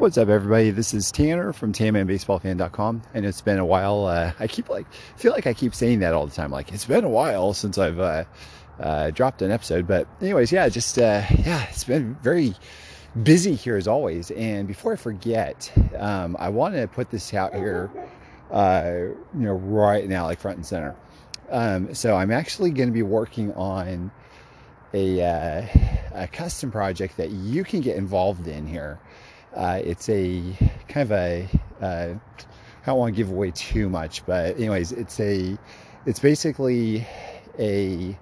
What's up, everybody? This is Tanner from TanmanBaseballFan.com, and it's been a while. Uh, I keep like feel like I keep saying that all the time. Like it's been a while since I've uh, uh, dropped an episode, but anyways, yeah, just uh, yeah, it's been very busy here as always. And before I forget, um, I want to put this out here, uh, you know, right now, like front and center. Um, so I'm actually going to be working on a, uh, a custom project that you can get involved in here. Uh, it's a kind of a uh, I don't want to give away too much, but anyways, it's a it's basically a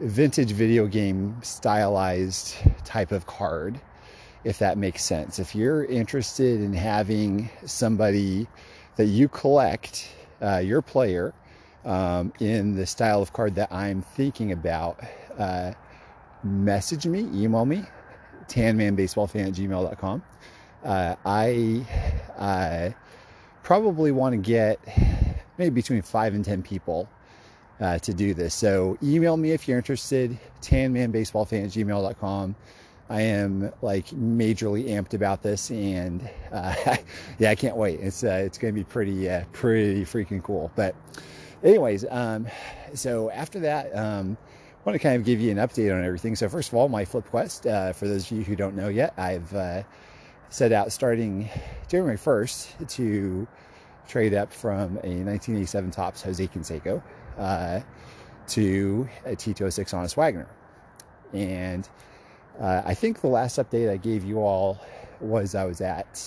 vintage video game stylized type of card, if that makes sense. If you're interested in having somebody that you collect, uh, your player, um, in the style of card that I'm thinking about, uh, message me, email me, tanmanbaseballfan at gmail.com. Uh, I uh, probably want to get maybe between five and 10 people uh, to do this. So email me if you're interested, tanmanbaseballfan gmail.com. I am like majorly amped about this, and uh, yeah, I can't wait. It's uh, it's going to be pretty uh, pretty freaking cool. But anyways, um, so after that, um, I want to kind of give you an update on everything. So first of all, my flip quest. Uh, for those of you who don't know yet, I've uh, set out starting January 1st to trade up from a 1987 Topps Jose Canseco uh, to a T206 Honus Wagner. And uh, I think the last update I gave you all was I was at,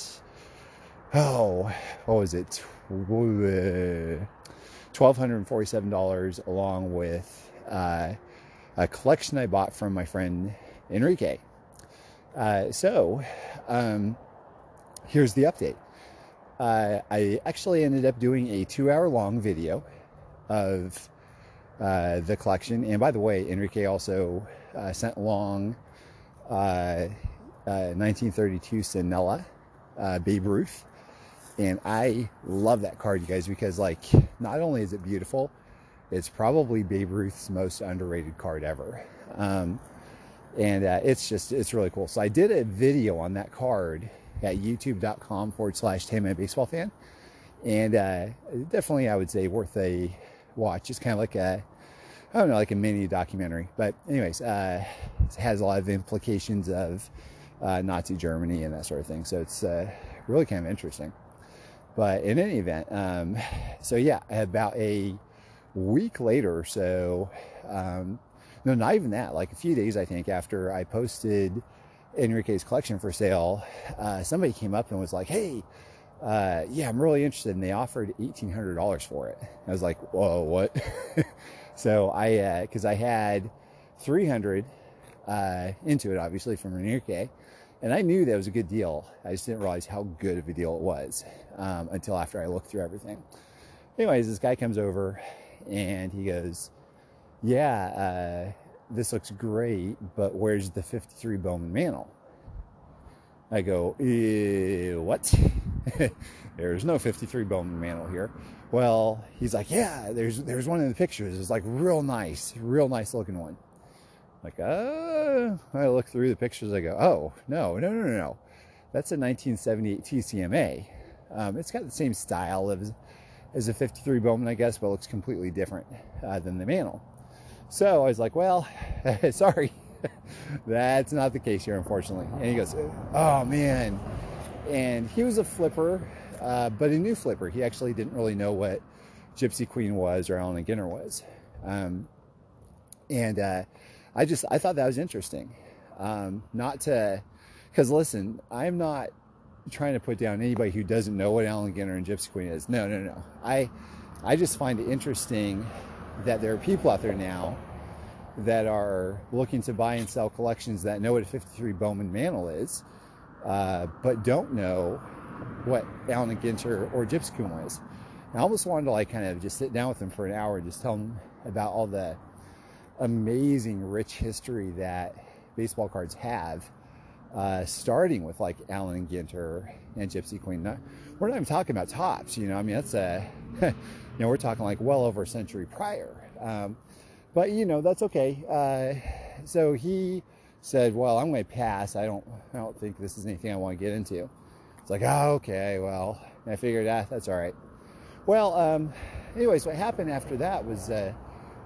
oh, what was it? $1,247 along with uh, a collection I bought from my friend Enrique. Uh, so, um, here's the update. Uh, I actually ended up doing a two hour long video of uh, the collection. And by the way, Enrique also uh, sent along 1932 uh, uh, Babe Ruth. And I love that card, you guys, because like not only is it beautiful, it's probably Babe Ruth's most underrated card ever. Um, and uh, it's just it's really cool. So I did a video on that card at youtube.com forward slash Tanman Baseball Fan, and uh, definitely I would say worth a watch. It's kind of like a I don't know like a mini documentary, but anyways, uh, it has a lot of implications of uh, Nazi Germany and that sort of thing. So it's uh, really kind of interesting. But in any event, um, so yeah, about a week later or so. Um, no, not even that. Like a few days, I think, after I posted Enrique's collection for sale, uh, somebody came up and was like, "Hey, uh, yeah, I'm really interested." And they offered eighteen hundred dollars for it. I was like, "Whoa, what?" so I, because uh, I had three hundred uh, into it, obviously from Enrique, and I knew that was a good deal. I just didn't realize how good of a deal it was um, until after I looked through everything. Anyways, this guy comes over and he goes yeah, uh, this looks great, but where's the 53 Bowman Mantle? I go, what? there's no 53 Bowman Mantle here. Well, he's like, yeah, there's there's one in the pictures. It's like real nice, real nice looking one. Like, uh, I look through the pictures. I go, oh no, no, no, no, no. That's a 1978 TCMA. Um, it's got the same style as as a 53 Bowman, I guess, but looks completely different uh, than the Mantle. So I was like, well, sorry, that's not the case here, unfortunately. And he goes, oh man. And he was a flipper, uh, but a new flipper. He actually didn't really know what Gypsy Queen was or Allen Ginter was. Um, and uh, I just, I thought that was interesting. Um, not to, because listen, I'm not trying to put down anybody who doesn't know what Allen Ginter and Gypsy Queen is. No, no, no. I, I just find it interesting that there are people out there now that are looking to buy and sell collections that know what a 53 Bowman Mantle is, uh, but don't know what Allen Ginter or Gypsy Queen is. And I almost wanted to like kind of just sit down with them for an hour and just tell them about all the amazing rich history that baseball cards have, uh, starting with like Allen Ginter and Gypsy Queen. Not, we're not even talking about Topps, you know. I mean, that's a you know, we're talking like well over a century prior. Um, but you know, that's okay. Uh, so he said, "Well, I'm going to pass. I don't, I don't think this is anything I want to get into." It's like, oh, okay, well, and I figured, ah, that's all right. Well, um, anyways, what happened after that was uh,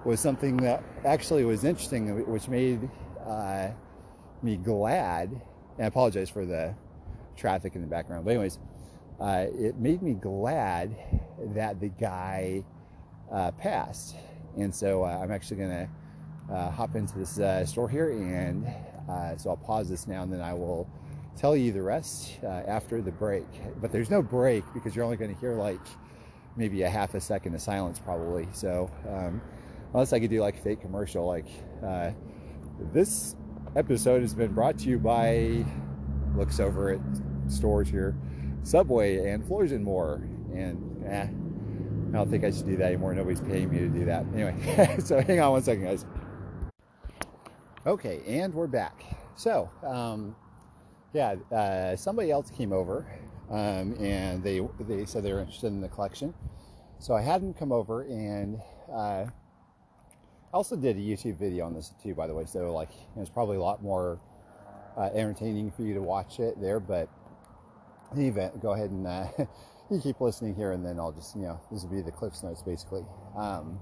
was something that actually was interesting, which made uh, me glad. And I apologize for the traffic in the background, but anyways, uh, it made me glad that the guy uh, passed. And so uh, I'm actually going to uh, hop into this uh, store here, and so I'll pause this now, and then I will tell you the rest after the break. But there's no break because you're only going to hear like maybe a half a second of silence, probably. So um, unless I could do like a fake commercial, like this episode has been brought to you by looks over at stores here Subway and Floors and More. And eh, I don't think I should do that anymore. Nobody's paying me to do that. Anyway, so hang on one second, guys. Okay, and we're back. So, um, yeah, uh, somebody else came over um, and they they said they were interested in the collection. So I had them come over and uh, I also did a YouTube video on this too, by the way. So like, it was probably a lot more uh, entertaining for you to watch it there, but the event, go ahead and uh, you keep listening here, and then I'll just, you know, this will be the Cliffs Notes basically. Um,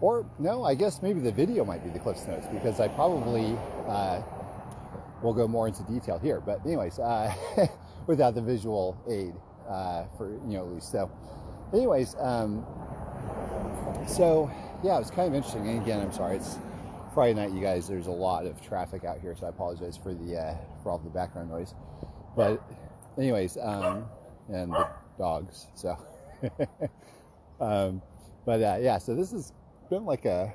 or no, I guess maybe the video might be the Cliffs Notes because I probably uh, will go more into detail here. But anyways, uh, without the visual aid uh, for you know at least. So, anyways, um, so yeah, it was kind of interesting. And again, I'm sorry, it's Friday night, you guys. There's a lot of traffic out here, so I apologize for the uh, for all the background noise. But anyways, um, and the dogs. So, um, but uh, yeah, so this has been like a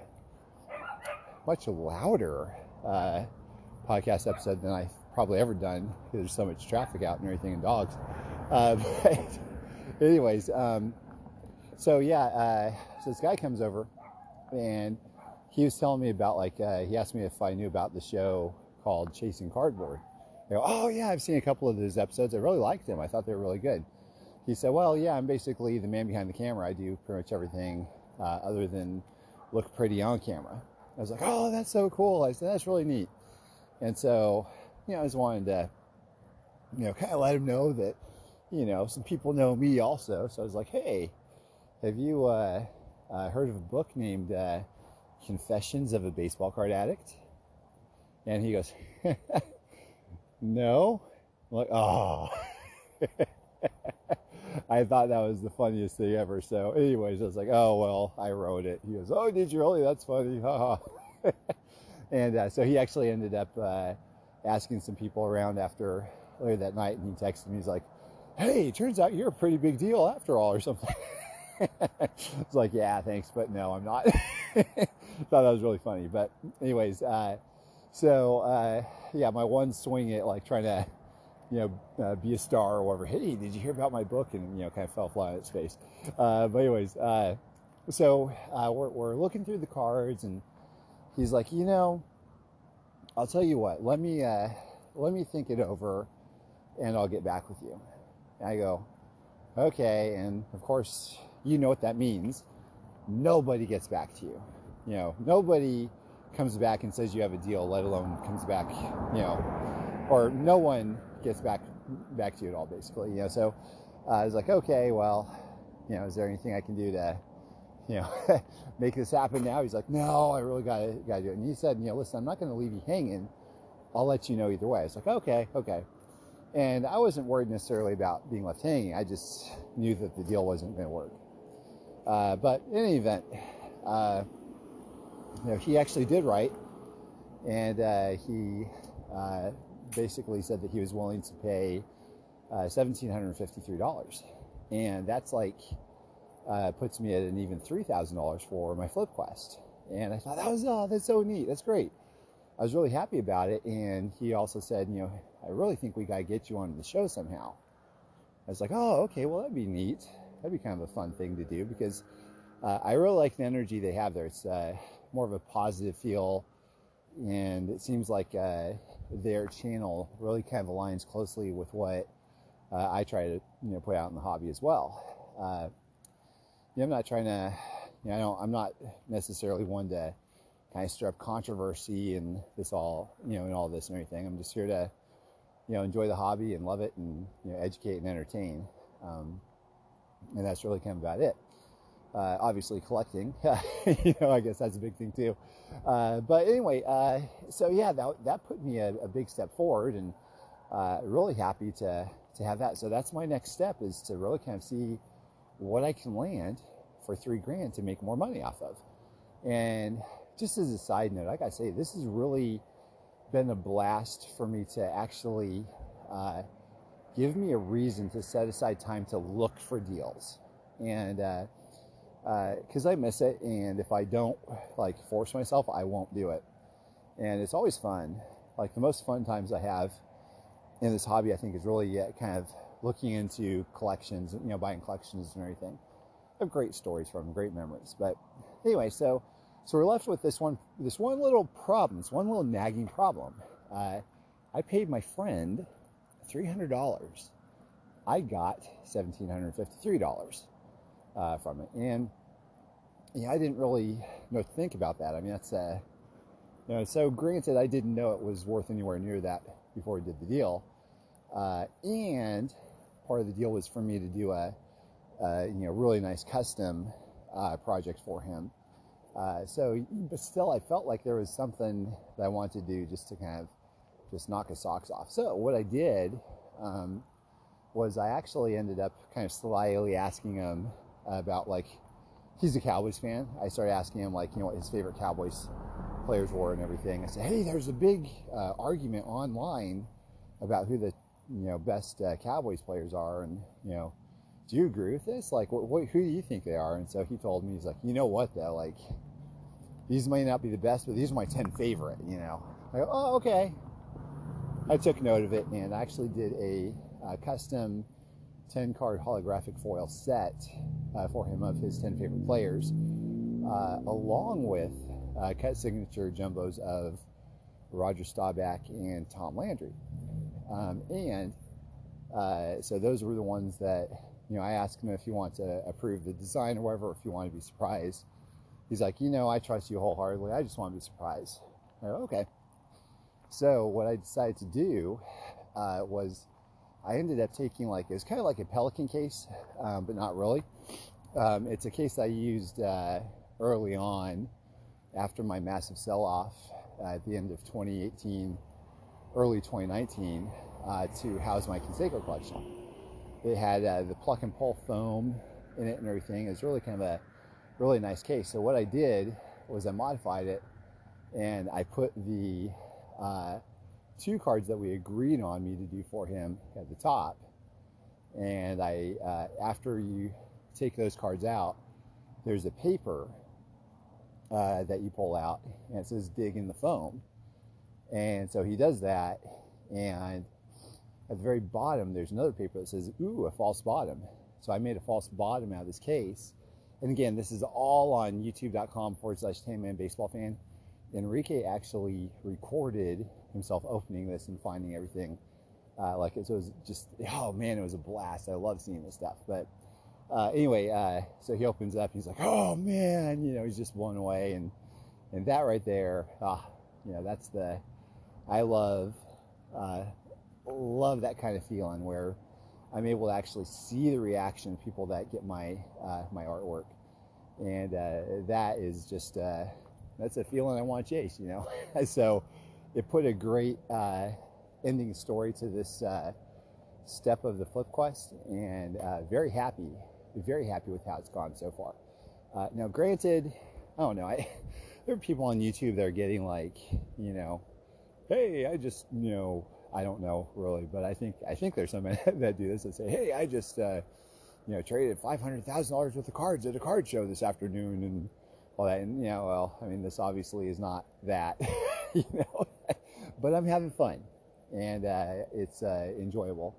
much louder uh, podcast episode than I've probably ever done because there's so much traffic out and everything and dogs. Uh, but anyways, um, so yeah, uh, so this guy comes over and he was telling me about like uh, he asked me if I knew about the show called Chasing Cardboard go, oh yeah, I've seen a couple of those episodes. I really liked them. I thought they were really good. He said, well, yeah, I'm basically the man behind the camera. I do pretty much everything uh, other than look pretty on camera. I was like, oh, that's so cool. I said, that's really neat. And so, you know, I just wanted to, you know, kind of let him know that, you know, some people know me also. So I was like, hey, have you uh, uh, heard of a book named uh, Confessions of a Baseball Card Addict? And he goes, no. I'm like, oh. I thought that was the funniest thing ever. So, anyways, I was like, oh, well, I wrote it. He goes, oh, did you really? That's funny. and uh, so he actually ended up uh, asking some people around after later that night, and he texted me. He's like, hey, turns out you're a pretty big deal after all, or something. it's like, yeah, thanks, but no, I'm not. Thought that was really funny. But, anyways, uh, so uh, yeah, my one swing at like trying to, you know, uh, be a star or whatever. Hey, did you hear about my book? And you know, kind of fell flat on its face. Uh, but anyways, uh, so uh, we're, we're looking through the cards, and he's like, you know, I'll tell you what. Let me uh, let me think it over, and I'll get back with you. And I go, okay. And of course, you know what that means. Nobody gets back to you. You know, nobody comes back and says you have a deal, let alone comes back, you know, or no one gets back back to you at all, basically. You know, so uh, I was like, okay, well, you know, is there anything I can do to, you know, make this happen now? He's like, no, I really gotta gotta do it. And he said, you know, listen, I'm not gonna leave you hanging. I'll let you know either way. I was like, okay, okay. And I wasn't worried necessarily about being left hanging. I just knew that the deal wasn't going to work. Uh, but in any event, uh, you know, he actually did write, and uh, he uh, basically said that he was willing to pay uh, $1,753. And that's like, uh, puts me at an even $3,000 for my flip quest. And I thought, that was, oh, that's so neat. That's great. I was really happy about it. And he also said, you know, I really think we got to get you on the show somehow. I was like, oh, okay, well, that'd be neat. That'd be kind of a fun thing to do because uh, I really like the energy they have there. It's, uh, more of a positive feel. And it seems like uh, their channel really kind of aligns closely with what uh, I try to you know put out in the hobby as well. Uh, I'm not trying to, you know, I don't, I'm not necessarily one to kind of stir up controversy and this all, you know, and all this and everything. I'm just here to, you know, enjoy the hobby and love it and, you know, educate and entertain. Um, and that's really kind of about it. Uh, obviously collecting, you know, I guess that's a big thing too. Uh, but anyway, uh, so yeah, that, that put me a, a big step forward and uh, really happy to, to have that. So that's my next step is to really kind of see what I can land for three grand to make more money off of. And just as a side note, I gotta say, this has really been a blast for me to actually uh, give me a reason to set aside time to look for deals. And because uh, I miss it, and if I don't like force myself, I won't do it. And it's always fun. Like the most fun times I have in this hobby, I think, is really kind of looking into collections, you know, buying collections and everything. I have great stories from, great memories. But anyway, so so we're left with this one this one little problem, this one little nagging problem. Uh, I paid my friend three hundred dollars. I got seventeen hundred fifty-three dollars uh, from it, and yeah, I didn't really you know think about that. I mean, that's uh, you know, so granted, I didn't know it was worth anywhere near that before we did the deal, uh, and part of the deal was for me to do a, a you know really nice custom uh, project for him. Uh, so, but still, I felt like there was something that I wanted to do just to kind of just knock his socks off. So, what I did um, was I actually ended up kind of slyly asking him about like he's a Cowboys fan. I started asking him like you know what his favorite Cowboys players were and everything. I said, hey, there's a big uh, argument online about who the you know best uh, Cowboys players are, and you know, do you agree with this? Like, who do you think they are? And so he told me, he's like, you know what though, like these may not be the best, but these are my ten favorite. You know, I go, oh okay. I took note of it and actually did a, a custom 10 card holographic foil set uh, for him of his 10 favorite players, uh, along with uh, cut signature jumbos of Roger Staubach and Tom Landry. Um, and uh, so those were the ones that, you know, I asked him if he wants to approve the design or whatever, if you want to be surprised. He's like, you know, I trust you wholeheartedly. I just want to be surprised. Go, okay. So what I decided to do uh, was I ended up taking like, it was kind of like a Pelican case, um, but not really. Um, it's a case I used uh, early on after my massive sell-off uh, at the end of 2018 early 2019 uh, to house my Canseco collection. It had uh, the pluck and pull foam in it and everything. It was really kind of a really nice case. So what I did was I modified it and I put the uh, two cards that we agreed on me to do for him at the top. And I, uh, after you take those cards out, there's a paper uh, that you pull out and it says dig in the foam. And so he does that, and at the very bottom, there's another paper that says, ooh, a false bottom. So I made a false bottom out of this case. And again, this is all on youtube.com forward slash Tanman baseball fan. Enrique actually recorded himself opening this and finding everything. Uh, like it, was just, oh man, it was a blast. I love seeing this stuff. But uh, anyway, uh, so he opens up. He's like, oh man, you know, he's just blown away. And, and that right there, ah, you know, that's the, I love uh, love that kind of feeling where I'm able to actually see the reaction of people that get my uh, my artwork, and uh, that is just uh, that's a feeling I want to chase, you know. so it put a great uh, ending story to this uh, step of the flip quest, and very happy, very happy with how it's gone so far. now, granted, I don't know. I, there are people on YouTube that are getting like, you know, hey, I just, you know, I don't know really, but I think I think there's some that do this and say, hey, I just, uh, you know, traded five hundred thousand dollars worth of cards at a card show this afternoon and all that. And you know, well, I mean, this obviously is not that, you know, but I'm having fun and uh, it's uh, enjoyable,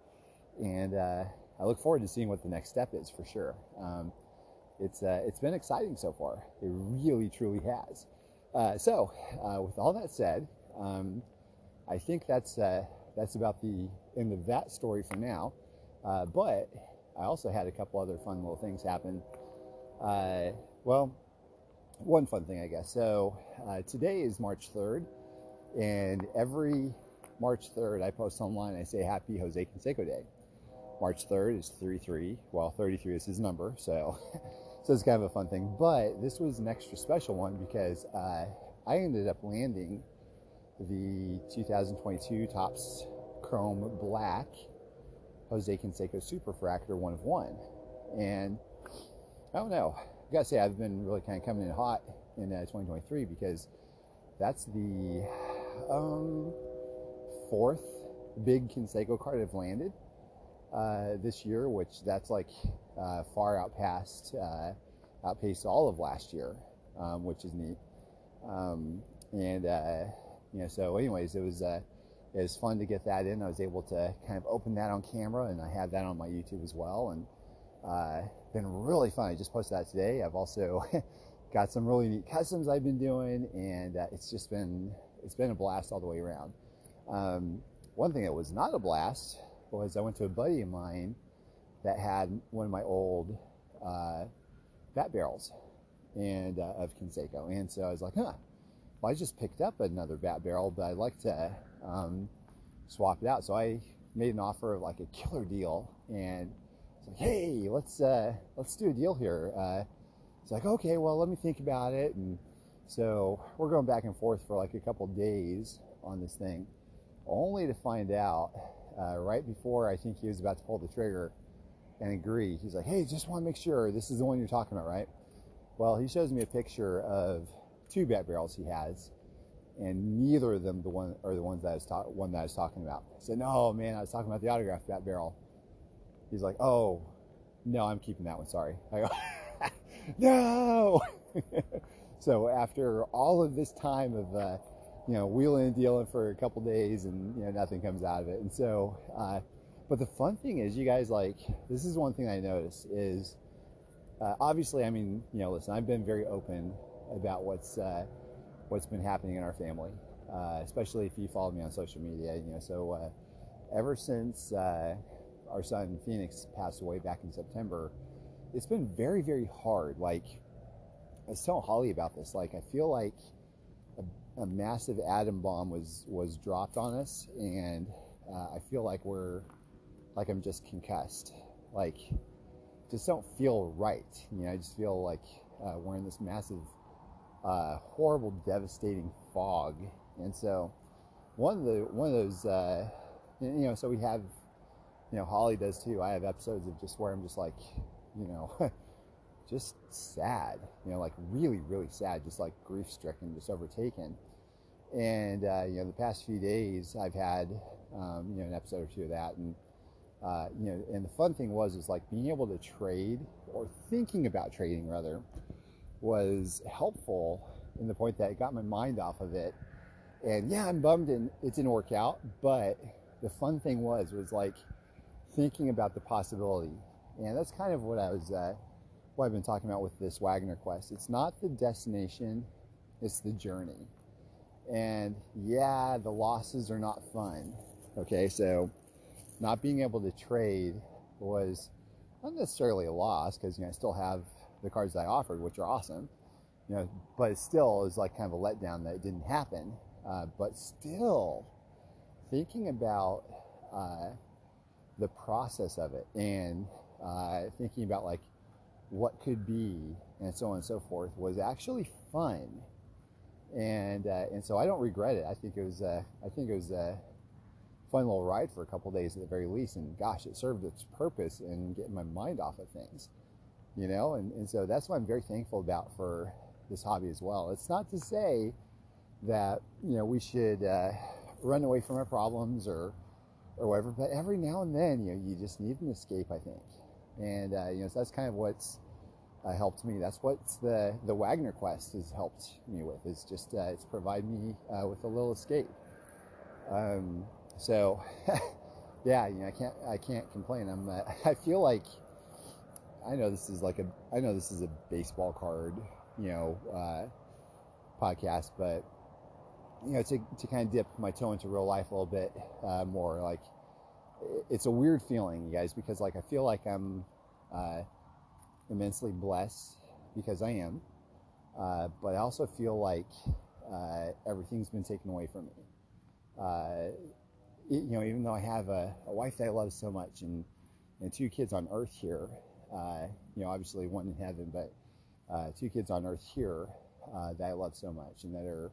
and uh, I look forward to seeing what the next step is for sure. Um, it's uh, it's been exciting so far. It really truly has. Uh, so, with all that said. Um, I think that's uh, that's about the end of that story for now. Uh, but I also had a couple other fun little things happen. Uh, well, one fun thing, I guess. So uh, today is March 3rd, and every March 3rd, I post online, I say Happy Jose Canseco Day. March 3rd is 33. Well, 33 is his number, so so it's kind of a fun thing. But this was an extra special one because uh, I ended up landing the 2022 Topps Chrome Black Jose Canseco Superfractor one of one, and I don't know. I gotta say I've been really kind of coming in hot in uh, 2023 because that's the um, fourth big Canseco card I've landed uh, this year, which that's like uh, far out past, uh, outpaced all of last year, um, which is neat. Um, and uh, you know, so anyways, it was uh, it was fun to get that in. I was able to kind of open that on camera, and I have that on my YouTube as well, and uh, been really fun. I just posted that today. I've also got some really neat customs I've been doing, and it's just been it's been a blast all the way around. Um, one thing that was not a blast was I went to a buddy of mine that had one of my old uh, bat barrels and uh, of Canseco, and so I was like, huh. Well, I just picked up another bat barrel, but I'd like to um, swap it out. So I made an offer of like a killer deal, and it's like, hey, let's uh, let's do a deal here. Uh, it's like, okay, well, let me think about it, and so we're going back and forth for like a couple days on this thing, only to find out uh, right before I think he was about to pull the trigger and agree. He's like, hey, just want to make sure this is the one you're talking about, right? Well, he shows me a picture of two bat barrels he has, and neither of them the one are the ones that I was one that I was talking about. I said, no, man, I was talking about the autographed bat barrel. He's like, oh, no, I'm keeping that one. Sorry. I go, no. so after all of this time of uh, you know, wheeling and dealing for a couple days and, you know, nothing comes out of it. And so, uh, but the fun thing is, you guys like, this is one thing I noticed is, uh, obviously, I mean, you know, listen, I've been very open about what's, uh, what's been happening in our family, uh, especially if you follow me on social media, you know, so, uh, ever since, our son Phoenix passed away back in September, it's been very, very hard. Like, I was telling Holly about this. Like, I feel like, a massive atom bomb was was dropped on us, and uh, I feel like we're like I'm just concussed. Like, just don't feel right. You know, I just feel like uh, we're in this massive, uh, horrible, devastating fog. And so, one of the one of those, uh, you know, so we have, you know, Holly does too. I have episodes of just where I'm just like, you know. just sad, you know, like really, really sad, just like grief stricken, just overtaken. And, uh, you know, the past few days I've had, um, you know, an episode or two of that. And, uh, you know, and the fun thing was, is like being able to trade or thinking about trading rather was helpful in the point that it got my mind off of it. And yeah, I'm bummed and it didn't work out, but the fun thing was, was like thinking about the possibility. And that's kind of what I was, uh, what I've been talking about with this Wagner quest. It's not the destination, it's the journey. And yeah, the losses are not fun. Okay, so not being able to trade was not necessarily a loss because you know I still have the cards that I offered, which are awesome. You know, but it still is like kind of a letdown that it didn't happen. Uh, but still, thinking about uh, the process of it and uh, thinking about like what could be and so on and so forth was actually fun. And uh, and so I don't regret it. I think it was uh, I think it was a fun little ride for a couple days at the very least. And gosh, it served its purpose in getting my mind off of things, you know. And and so that's what I'm very thankful about for this hobby as well. It's not to say that you know we should uh, run away from our problems or or whatever, but every now and then you know you just need an escape. I think and uh, you know so that's kind of what's uh, helped me. That's what the the Wagner quest has helped me with. Is just uh, it's provided me uh, with a little escape. Um, so yeah, you know I can't I can't complain. I'm uh, I feel like I know this is like a I know this is a baseball card you know uh, podcast, but you know to to kind of dip my toe into real life a little bit more like it's a weird feeling, you guys, because like I feel like I'm uh, immensely blessed because I am, uh, but I also feel like uh, everything's been taken away from me. Uh, you know, even though I have a, a wife that I love so much and and two kids on Earth here, uh, you know, obviously one in heaven, but uh, two kids on Earth here uh, that I love so much and that are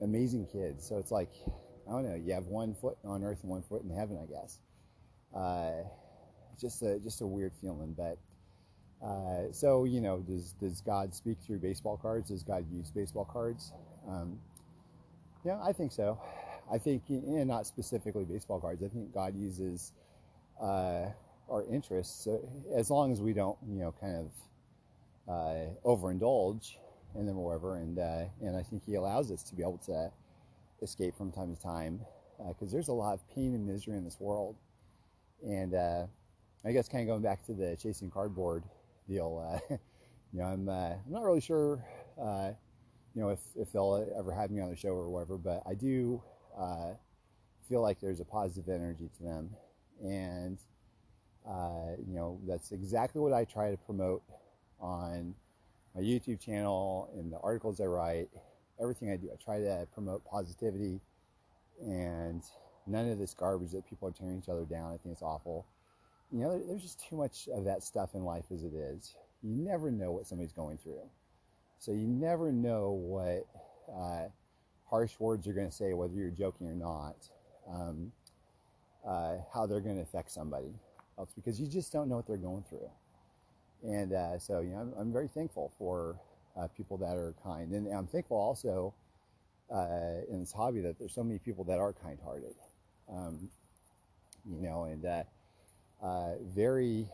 amazing kids. So it's like, I don't know, you have one foot on Earth and one foot in heaven, I guess. Just a just a weird feeling, but. Uh, so you know, does does God speak through baseball cards? Does God use baseball cards? Um, yeah, I think so. I think, and not specifically baseball cards. I think God uses uh, our interests uh, as long as we don't, you know, kind of uh, overindulge in them or whatever. And uh, and I think He allows us to be able to escape from time to time because there's a lot of pain and misery in this world. And I guess kind of going back to the chasing cardboard deal. Uh, you know, I'm, uh, I'm not really sure, uh, you know, if, if they'll ever have me on the show or whatever, but I do uh, feel like there's a positive energy to them. And, uh, you know, that's exactly what I try to promote on my YouTube channel and the articles I write, everything I do. I try to promote positivity and none of this garbage that people are tearing each other down. I think it's awful you know, there's just too much of that stuff in life as it is. You never know what somebody's going through. So you never know what uh, harsh words you're going to say, whether you're joking or not, um, uh, how they're going to affect somebody else, because you just don't know what they're going through. And uh, so, you know, I'm, I'm very thankful for uh, people that are kind. And I'm thankful also uh, in this hobby that there's so many people that are kind hearted. Um, you know, and uh, uh, very,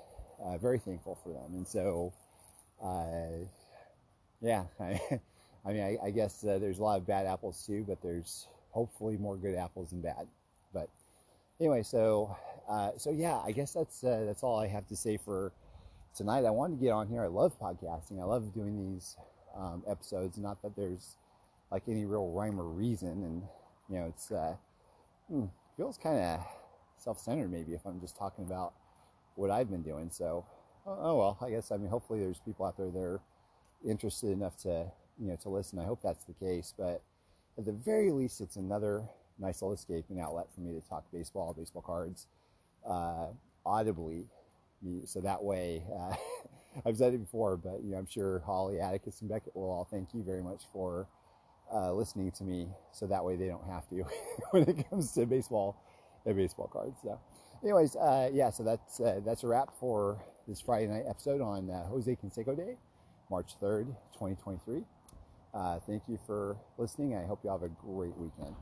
uh, very thankful for them. And so, uh, yeah, I, I mean, I, I guess uh, there's a lot of bad apples too, but there's hopefully more good apples than bad. But anyway, so, uh, so yeah, I guess that's that's all I have to say for tonight. I wanted to get on here. I love podcasting. I love doing these um, episodes. Not that there's like any real rhyme or reason, and you know, it's uh, hmm, feels kind of self-centered maybe if I'm just talking about what I've been doing. So, oh, oh well, I guess I mean hopefully there's people out there that are interested enough to you know to listen. I hope that's the case, but at the very least, it's another nice little escaping outlet for me to talk baseball, baseball cards, uh, audibly. So that way, uh, I've said it before, but you know, I'm sure Holly, Atticus, and Beckett will all thank you very much for uh, listening to me. So that way, they don't have to when it comes to baseball baseball cards. So, anyways, uh, yeah, so that's uh, that's a wrap for this Friday night episode on uh, Jose Canseco Day, March 3rd, 2023. Uh, thank you for listening. I hope you have a great weekend.